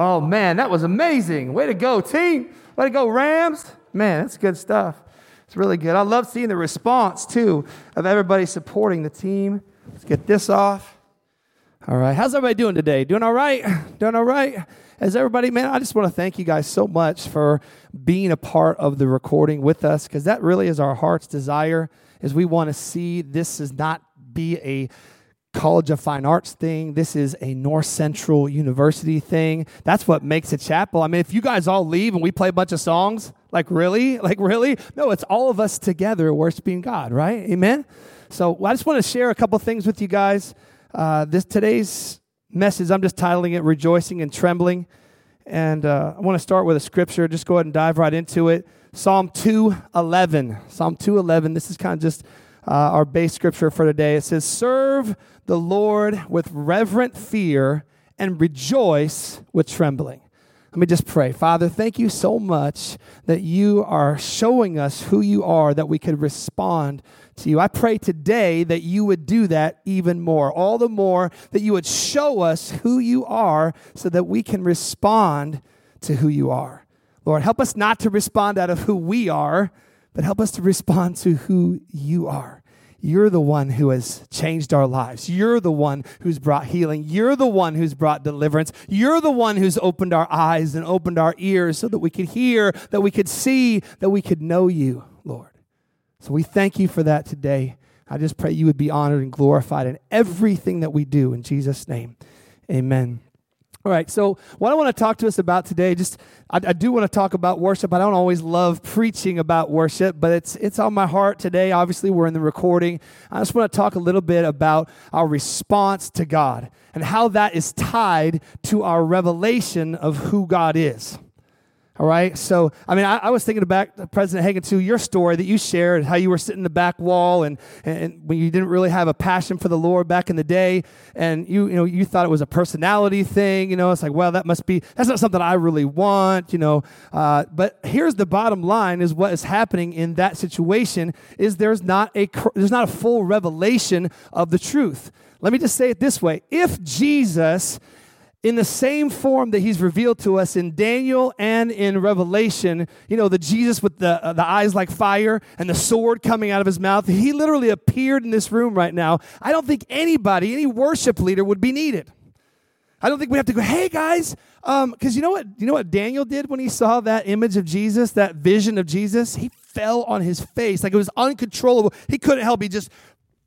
Oh, man, that was amazing. Way to go, team. Way to go, Rams. Man, that's good stuff. It's really good. I love seeing the response, too, of everybody supporting the team. Let's get this off. All right. How's everybody doing today? Doing all right? Doing all right? As everybody, man, I just want to thank you guys so much for being a part of the recording with us because that really is our heart's desire is we want to see this is not be a College of Fine Arts thing. This is a North Central University thing. That's what makes a chapel. I mean, if you guys all leave and we play a bunch of songs, like really? Like really? No, it's all of us together worshiping God, right? Amen? So I just want to share a couple things with you guys. Uh, this today's message, I'm just titling it Rejoicing and Trembling. And uh, I want to start with a scripture. Just go ahead and dive right into it. Psalm 211. Psalm 211. This is kind of just uh, our base scripture for today. It says, Serve the Lord with reverent fear and rejoice with trembling. Let me just pray. Father, thank you so much that you are showing us who you are, that we could respond to you. I pray today that you would do that even more, all the more that you would show us who you are so that we can respond to who you are. Lord, help us not to respond out of who we are, but help us to respond to who you are. You're the one who has changed our lives. You're the one who's brought healing. You're the one who's brought deliverance. You're the one who's opened our eyes and opened our ears so that we could hear, that we could see, that we could know you, Lord. So we thank you for that today. I just pray you would be honored and glorified in everything that we do. In Jesus' name, amen. All right, so what I want to talk to us about today, just I, I, do want to talk about worship. I don't always love preaching about worship, but it's it's on my heart today. Obviously, we're in the recording. I just want to talk a little bit about our response to God and how that is tied to our revelation of who God is. All right. So, I mean, I, I was thinking about President Hagan to your story that you shared, how you were sitting in the back wall and, and when you didn't really have a passion for the Lord back in the day, and you, you know, you thought it was a personality thing. You know, it's like, well, that must be, that's not something I really want, you know. Uh, but here's the bottom line is what is happening in that situation is there's not a, there's not a full revelation of the truth. Let me just say it this way. If Jesus in the same form that he's revealed to us in Daniel and in Revelation, you know, the Jesus with the, uh, the eyes like fire and the sword coming out of his mouth, he literally appeared in this room right now. I don't think anybody, any worship leader would be needed. I don't think we have to go, hey guys, because um, you know what? You know what Daniel did when he saw that image of Jesus, that vision of Jesus? He fell on his face like it was uncontrollable. He couldn't help. He just,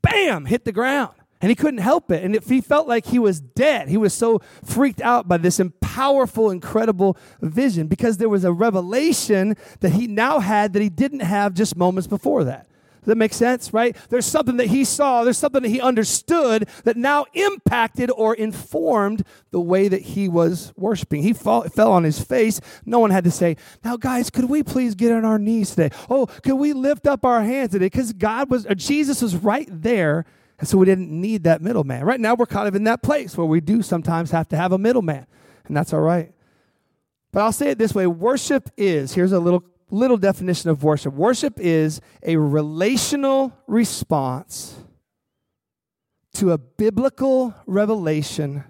bam, hit the ground and he couldn't help it. And if he felt like he was dead, he was so freaked out by this powerful, incredible vision because there was a revelation that he now had that he didn't have just moments before that. Does that make sense, right? There's something that he saw, there's something that he understood that now impacted or informed the way that he was worshiping. He fall, fell on his face. No one had to say, Now, guys, could we please get on our knees today? Oh, could we lift up our hands today? Because God was, uh, Jesus was right there and so we didn't need that middleman. Right now, we're kind of in that place where we do sometimes have to have a middleman, and that's all right. But I'll say it this way worship is, here's a little, little definition of worship worship is a relational response to a biblical revelation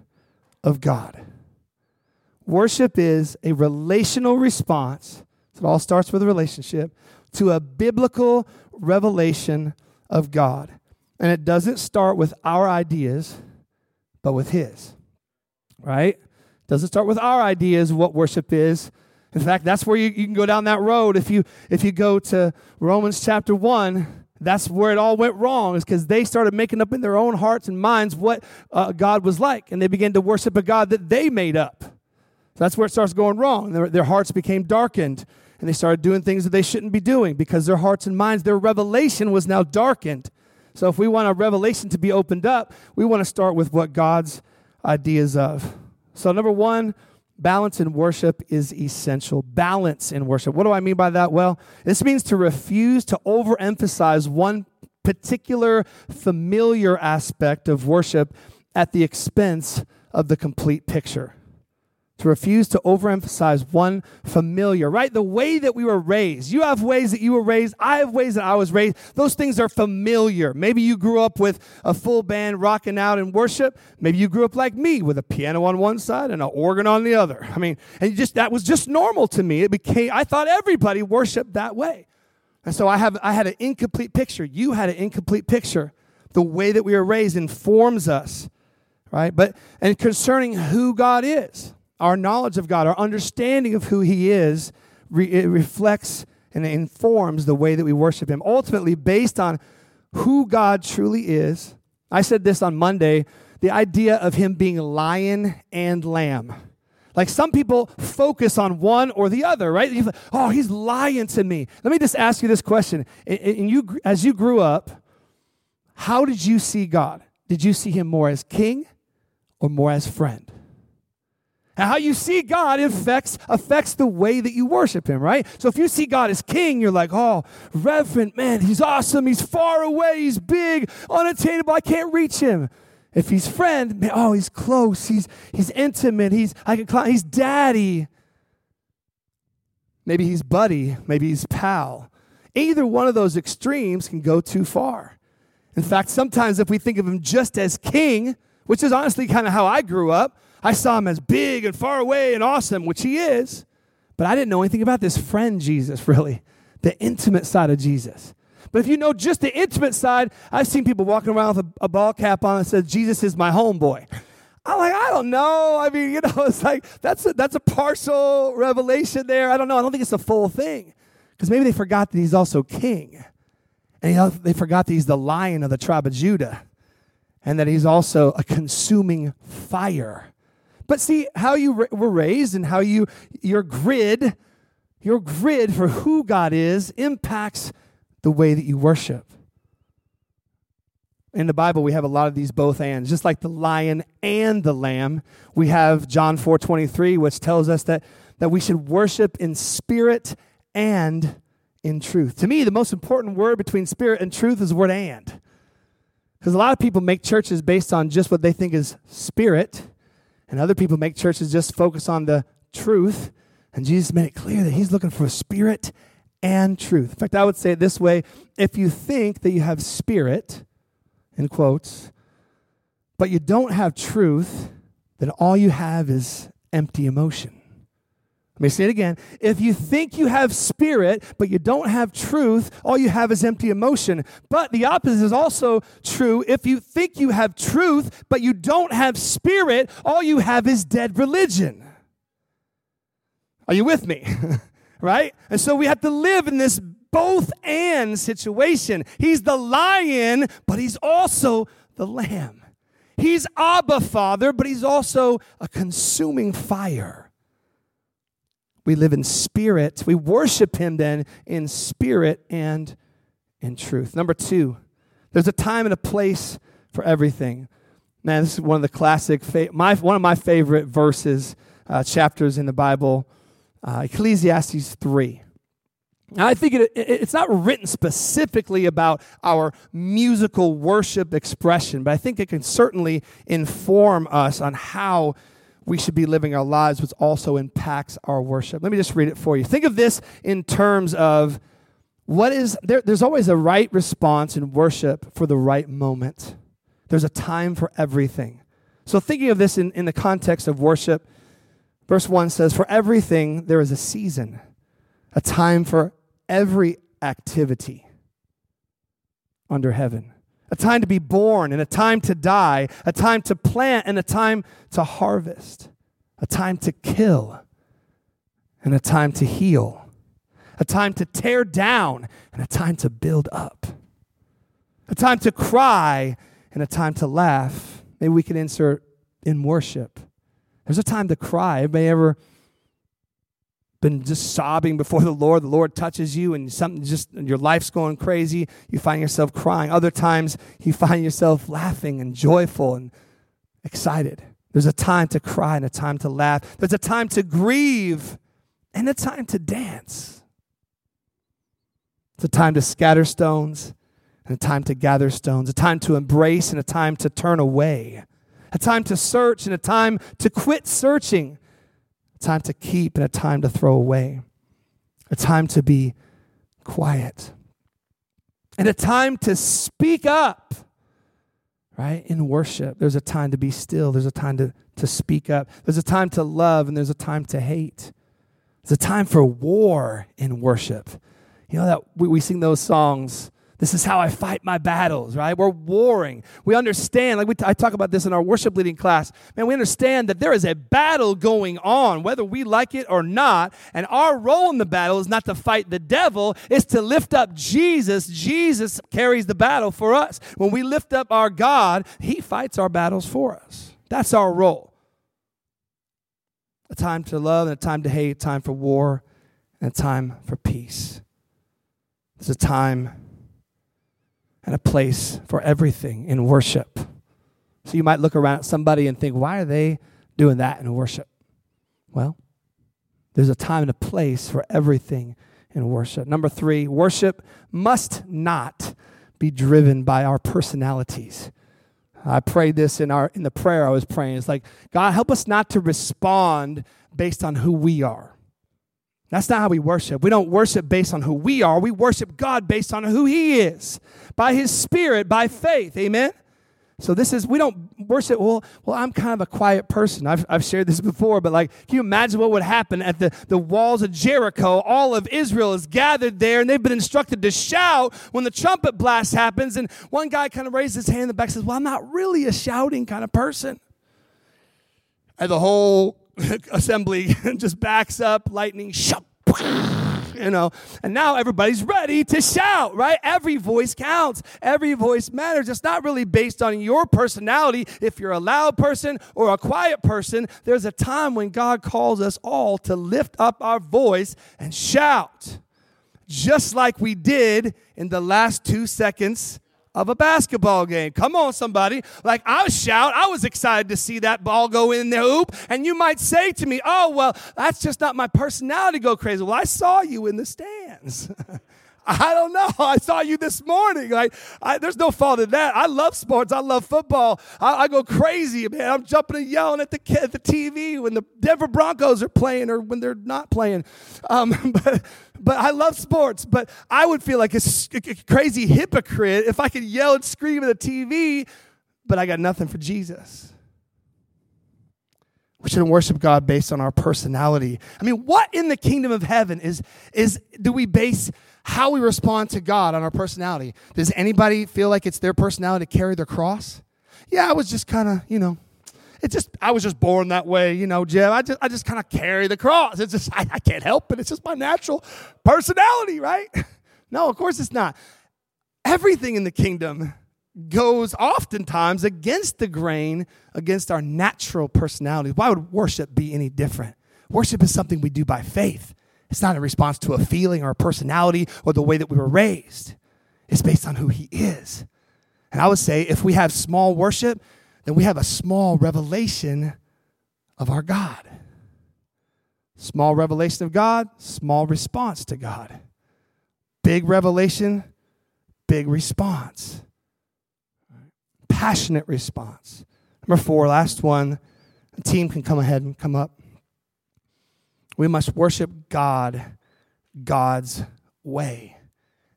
of God. Worship is a relational response. So it all starts with a relationship to a biblical revelation of God. And it doesn't start with our ideas, but with His. Right? It doesn't start with our ideas what worship is. In fact, that's where you, you can go down that road. If you if you go to Romans chapter one, that's where it all went wrong, is because they started making up in their own hearts and minds what uh, God was like, and they began to worship a God that they made up. So that's where it starts going wrong. Their, their hearts became darkened, and they started doing things that they shouldn't be doing because their hearts and minds, their revelation was now darkened. So if we want a revelation to be opened up, we want to start with what God's ideas of. So number one, balance in worship is essential. Balance in worship. What do I mean by that? Well, this means to refuse to overemphasize one particular familiar aspect of worship at the expense of the complete picture. To refuse to overemphasize one familiar, right? The way that we were raised. You have ways that you were raised. I have ways that I was raised. Those things are familiar. Maybe you grew up with a full band rocking out in worship. Maybe you grew up like me with a piano on one side and an organ on the other. I mean, and just that was just normal to me. It became I thought everybody worshiped that way. And so I have I had an incomplete picture. You had an incomplete picture. The way that we were raised informs us, right? But and concerning who God is our knowledge of God, our understanding of who He is, it reflects and informs the way that we worship Him. Ultimately, based on who God truly is. I said this on Monday the idea of Him being lion and lamb. Like some people focus on one or the other, right? Like, oh, he's lying to me. Let me just ask you this question. And you, as you grew up, how did you see God? Did you see him more as king or more as friend? How you see God affects, affects the way that you worship Him, right? So if you see God as King, you're like, oh, reverent, man, He's awesome, He's far away, He's big, unattainable, I can't reach Him. If He's friend, man, oh, He's close, He's, he's intimate, He's, I can climb, He's daddy. Maybe He's buddy, maybe He's pal. Either one of those extremes can go too far. In fact, sometimes if we think of Him just as King, which is honestly kind of how I grew up, I saw him as big and far away and awesome, which he is, but I didn't know anything about this friend Jesus, really, the intimate side of Jesus. But if you know just the intimate side, I've seen people walking around with a, a ball cap on that says, Jesus is my homeboy. I'm like, I don't know. I mean, you know, it's like that's a, that's a partial revelation there. I don't know. I don't think it's the full thing. Because maybe they forgot that he's also king. And they forgot that he's the lion of the tribe of Judah. And that he's also a consuming fire. But see how you were raised and how you your grid, your grid for who God is impacts the way that you worship. In the Bible, we have a lot of these both ands, just like the lion and the lamb. We have John 4 23, which tells us that, that we should worship in spirit and in truth. To me, the most important word between spirit and truth is the word and. Because a lot of people make churches based on just what they think is spirit and other people make churches just focus on the truth. And Jesus made it clear that he's looking for spirit and truth. In fact, I would say it this way if you think that you have spirit, in quotes, but you don't have truth, then all you have is empty emotion. Let me say it again. If you think you have spirit, but you don't have truth, all you have is empty emotion. But the opposite is also true. If you think you have truth, but you don't have spirit, all you have is dead religion. Are you with me? right? And so we have to live in this both and situation. He's the lion, but he's also the lamb. He's Abba Father, but he's also a consuming fire. We live in spirit. We worship Him then in spirit and in truth. Number two, there's a time and a place for everything. Man, this is one of the classic, my, one of my favorite verses, uh, chapters in the Bible, uh, Ecclesiastes 3. Now, I think it, it, it's not written specifically about our musical worship expression, but I think it can certainly inform us on how we should be living our lives, which also impacts our worship. Let me just read it for you. Think of this in terms of what is there, there's always a right response in worship for the right moment. There's a time for everything. So, thinking of this in, in the context of worship, verse 1 says, For everything there is a season, a time for every activity under heaven a time to be born and a time to die, a time to plant and a time to harvest, a time to kill and a time to heal, a time to tear down and a time to build up, a time to cry and a time to laugh. Maybe we can insert in worship. There's a time to cry. Anybody ever been just sobbing before the Lord, the Lord touches you and something just your life's going crazy, you find yourself crying. Other times you find yourself laughing and joyful and excited. There's a time to cry and a time to laugh. There's a time to grieve and a time to dance. It's a time to scatter stones and a time to gather stones, a time to embrace and a time to turn away, a time to search and a time to quit searching time to keep and a time to throw away, a time to be quiet, and a time to speak up, right? In worship, there's a time to be still, there's a time to, to speak up, there's a time to love, and there's a time to hate. There's a time for war in worship. You know that we, we sing those songs this is how I fight my battles, right? We're warring. We understand, like we t- I talk about this in our worship leading class, man, we understand that there is a battle going on, whether we like it or not. And our role in the battle is not to fight the devil, it's to lift up Jesus. Jesus carries the battle for us. When we lift up our God, he fights our battles for us. That's our role. A time to love and a time to hate, a time for war and a time for peace. It's a time and a place for everything in worship. So you might look around at somebody and think, why are they doing that in worship? Well, there's a time and a place for everything in worship. Number three, worship must not be driven by our personalities. I prayed this in our in the prayer I was praying. It's like, God, help us not to respond based on who we are. That's not how we worship. We don't worship based on who we are. We worship God based on who He is, by His Spirit, by faith. Amen? So this is, we don't worship, well, well, I'm kind of a quiet person. I've, I've shared this before, but like, can you imagine what would happen at the, the walls of Jericho? All of Israel is gathered there, and they've been instructed to shout when the trumpet blast happens. And one guy kind of raises his hand in the back and says, well, I'm not really a shouting kind of person. And the whole assembly just backs up, lightning, you know, and now everybody's ready to shout, right? Every voice counts, every voice matters. It's not really based on your personality. If you're a loud person or a quiet person, there's a time when God calls us all to lift up our voice and shout, just like we did in the last two seconds of a basketball game. Come on, somebody. Like I shout, I was excited to see that ball go in the hoop. And you might say to me, oh, well, that's just not my personality go crazy. Well, I saw you in the stands. I don't know. I saw you this morning. Like, I, there's no fault in that. I love sports. I love football. I, I go crazy, man. I'm jumping and yelling at the at the TV when the Denver Broncos are playing or when they're not playing. Um, but but I love sports. But I would feel like a, a crazy hypocrite if I could yell and scream at the TV, but I got nothing for Jesus. We shouldn't worship God based on our personality. I mean, what in the kingdom of heaven is is do we base how we respond to God on our personality. Does anybody feel like it's their personality to carry their cross? Yeah, I was just kind of, you know, it just I was just born that way, you know, Jim. I just I just kind of carry the cross. It's just I, I can't help it. It's just my natural personality, right? No, of course it's not. Everything in the kingdom goes oftentimes against the grain, against our natural personalities. Why would worship be any different? Worship is something we do by faith. It's not a response to a feeling or a personality or the way that we were raised. It's based on who He is. And I would say if we have small worship, then we have a small revelation of our God. Small revelation of God, small response to God. Big revelation, big response. Passionate response. Number four, last one. The team can come ahead and come up. We must worship God God's way.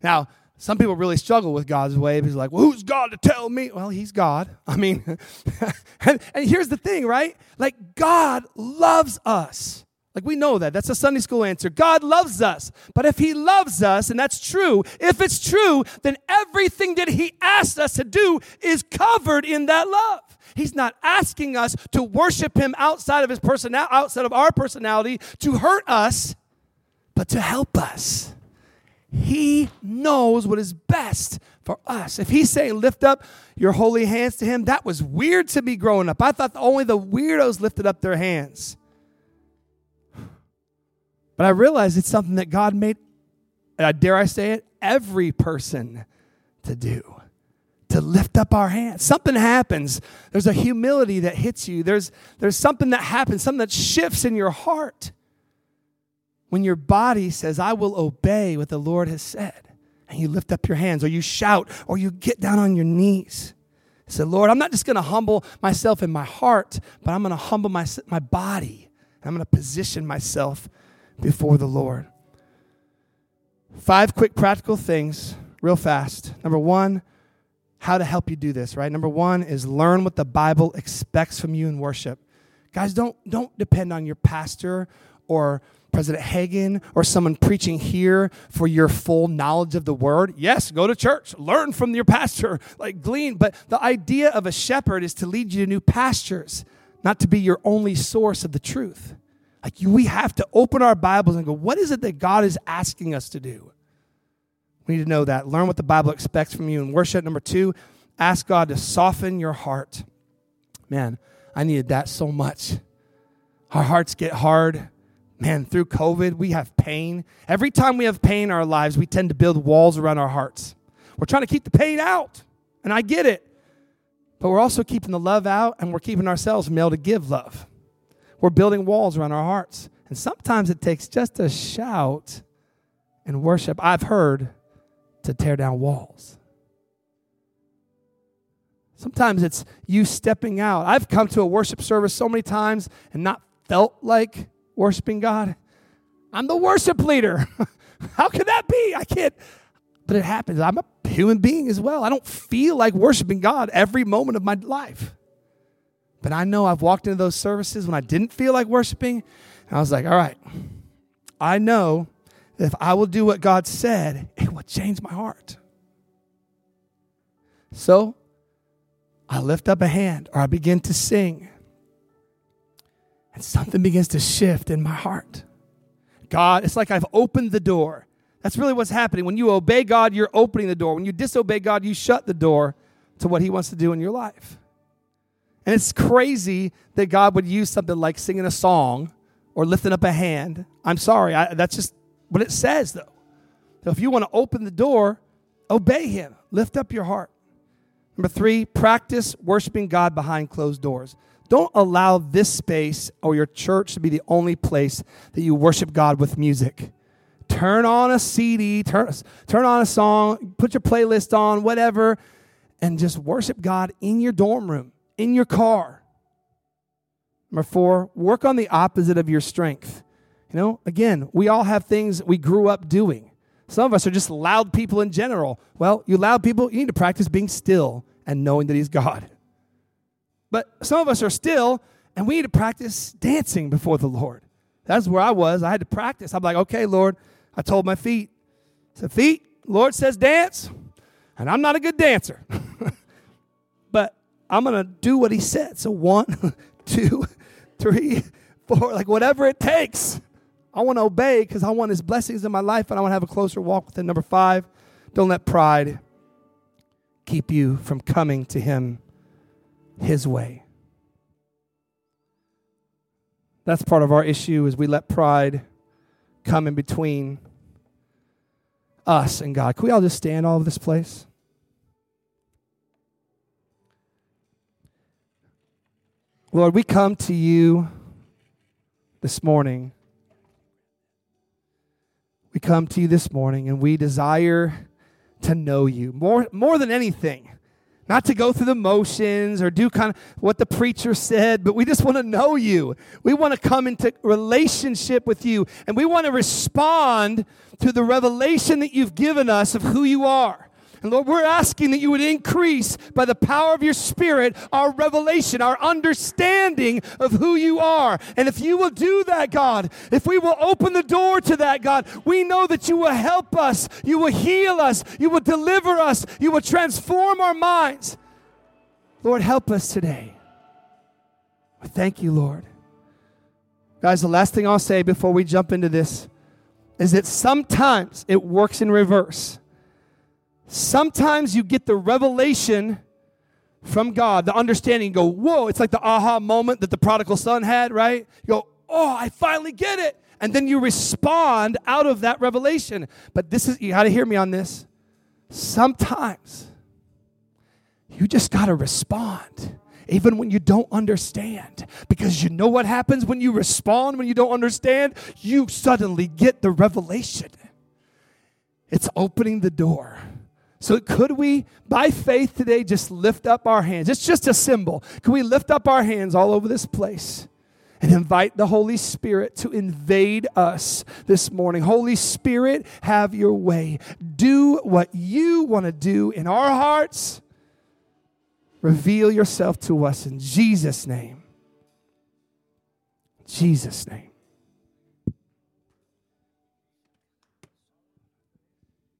Now, some people really struggle with God's way because, like, well, who's God to tell me? Well, He's God. I mean, and, and here's the thing, right? Like, God loves us. Like, we know that. That's a Sunday school answer. God loves us. But if He loves us, and that's true, if it's true, then everything that He asked us to do is covered in that love. He's not asking us to worship him outside of his personality, outside of our personality to hurt us, but to help us. He knows what is best for us. If he's saying lift up your holy hands to him, that was weird to me growing up. I thought only the weirdos lifted up their hands. But I realized it's something that God made, dare I say it, every person to do to lift up our hands. Something happens. There's a humility that hits you. There's, there's something that happens, something that shifts in your heart when your body says, I will obey what the Lord has said. And you lift up your hands, or you shout, or you get down on your knees. Say, Lord, I'm not just going to humble myself in my heart, but I'm going to humble my, my body. And I'm going to position myself before the Lord. Five quick practical things, real fast. Number one, how to help you do this, right? Number one is learn what the Bible expects from you in worship. Guys, don't, don't depend on your pastor or President Hagan or someone preaching here for your full knowledge of the word. Yes, go to church, learn from your pastor, like glean. But the idea of a shepherd is to lead you to new pastures, not to be your only source of the truth. Like we have to open our Bibles and go, what is it that God is asking us to do? We need to know that. Learn what the Bible expects from you in worship. Number two, ask God to soften your heart. Man, I needed that so much. Our hearts get hard man, through COVID, we have pain. Every time we have pain in our lives, we tend to build walls around our hearts. We're trying to keep the pain out, and I get it. But we're also keeping the love out, and we're keeping ourselves from able to give love. We're building walls around our hearts. And sometimes it takes just a shout and worship, I've heard, to tear down walls. Sometimes it's you stepping out. I've come to a worship service so many times and not felt like worshiping God. I'm the worship leader. How can that be? I can't. But it happens. I'm a human being as well. I don't feel like worshiping God every moment of my life. But I know I've walked into those services when I didn't feel like worshiping. I was like, all right, I know if I will do what God said, it will change my heart. So I lift up a hand or I begin to sing and something begins to shift in my heart. God, it's like I've opened the door. That's really what's happening. When you obey God, you're opening the door. When you disobey God, you shut the door to what He wants to do in your life. And it's crazy that God would use something like singing a song or lifting up a hand. I'm sorry, I, that's just what it says, though. So if you want to open the door, obey Him, lift up your heart. Number three, practice worshiping God behind closed doors. Don't allow this space or your church to be the only place that you worship God with music. Turn on a CD, turn, turn on a song, put your playlist on, whatever, and just worship God in your dorm room, in your car. Number four, work on the opposite of your strength. You know, again, we all have things we grew up doing. Some of us are just loud people in general. Well, you loud people, you need to practice being still and knowing that He's God. But some of us are still, and we need to practice dancing before the Lord. That's where I was. I had to practice. I'm like, okay, Lord. I told my feet, I said, feet, Lord says dance, and I'm not a good dancer. I'm going to do what he said. So one, two, three, four, like whatever it takes. I want to obey because I want his blessings in my life and I want to have a closer walk with him. Number five, don't let pride keep you from coming to him his way. That's part of our issue is we let pride come in between us and God. Can we all just stand all of this place? Lord, we come to you this morning. We come to you this morning and we desire to know you more, more than anything not to go through the motions or do kind of what the preacher said, but we just want to know you. We want to come into relationship with you, and we want to respond to the revelation that you've given us of who you are. And Lord, we're asking that you would increase by the power of your Spirit our revelation, our understanding of who you are. And if you will do that, God, if we will open the door to that, God, we know that you will help us, you will heal us, you will deliver us, you will transform our minds. Lord, help us today. Thank you, Lord. Guys, the last thing I'll say before we jump into this is that sometimes it works in reverse. Sometimes you get the revelation from God, the understanding, go, whoa, it's like the aha moment that the prodigal son had, right? You go, oh, I finally get it. And then you respond out of that revelation. But this is, you got to hear me on this. Sometimes you just got to respond even when you don't understand. Because you know what happens when you respond, when you don't understand? You suddenly get the revelation. It's opening the door so, could we, by faith today, just lift up our hands? It's just a symbol. Can we lift up our hands all over this place and invite the Holy Spirit to invade us this morning. Holy Spirit, have your way. Do what you want to do in our hearts. Reveal yourself to us in Jesus' name. Jesus' name.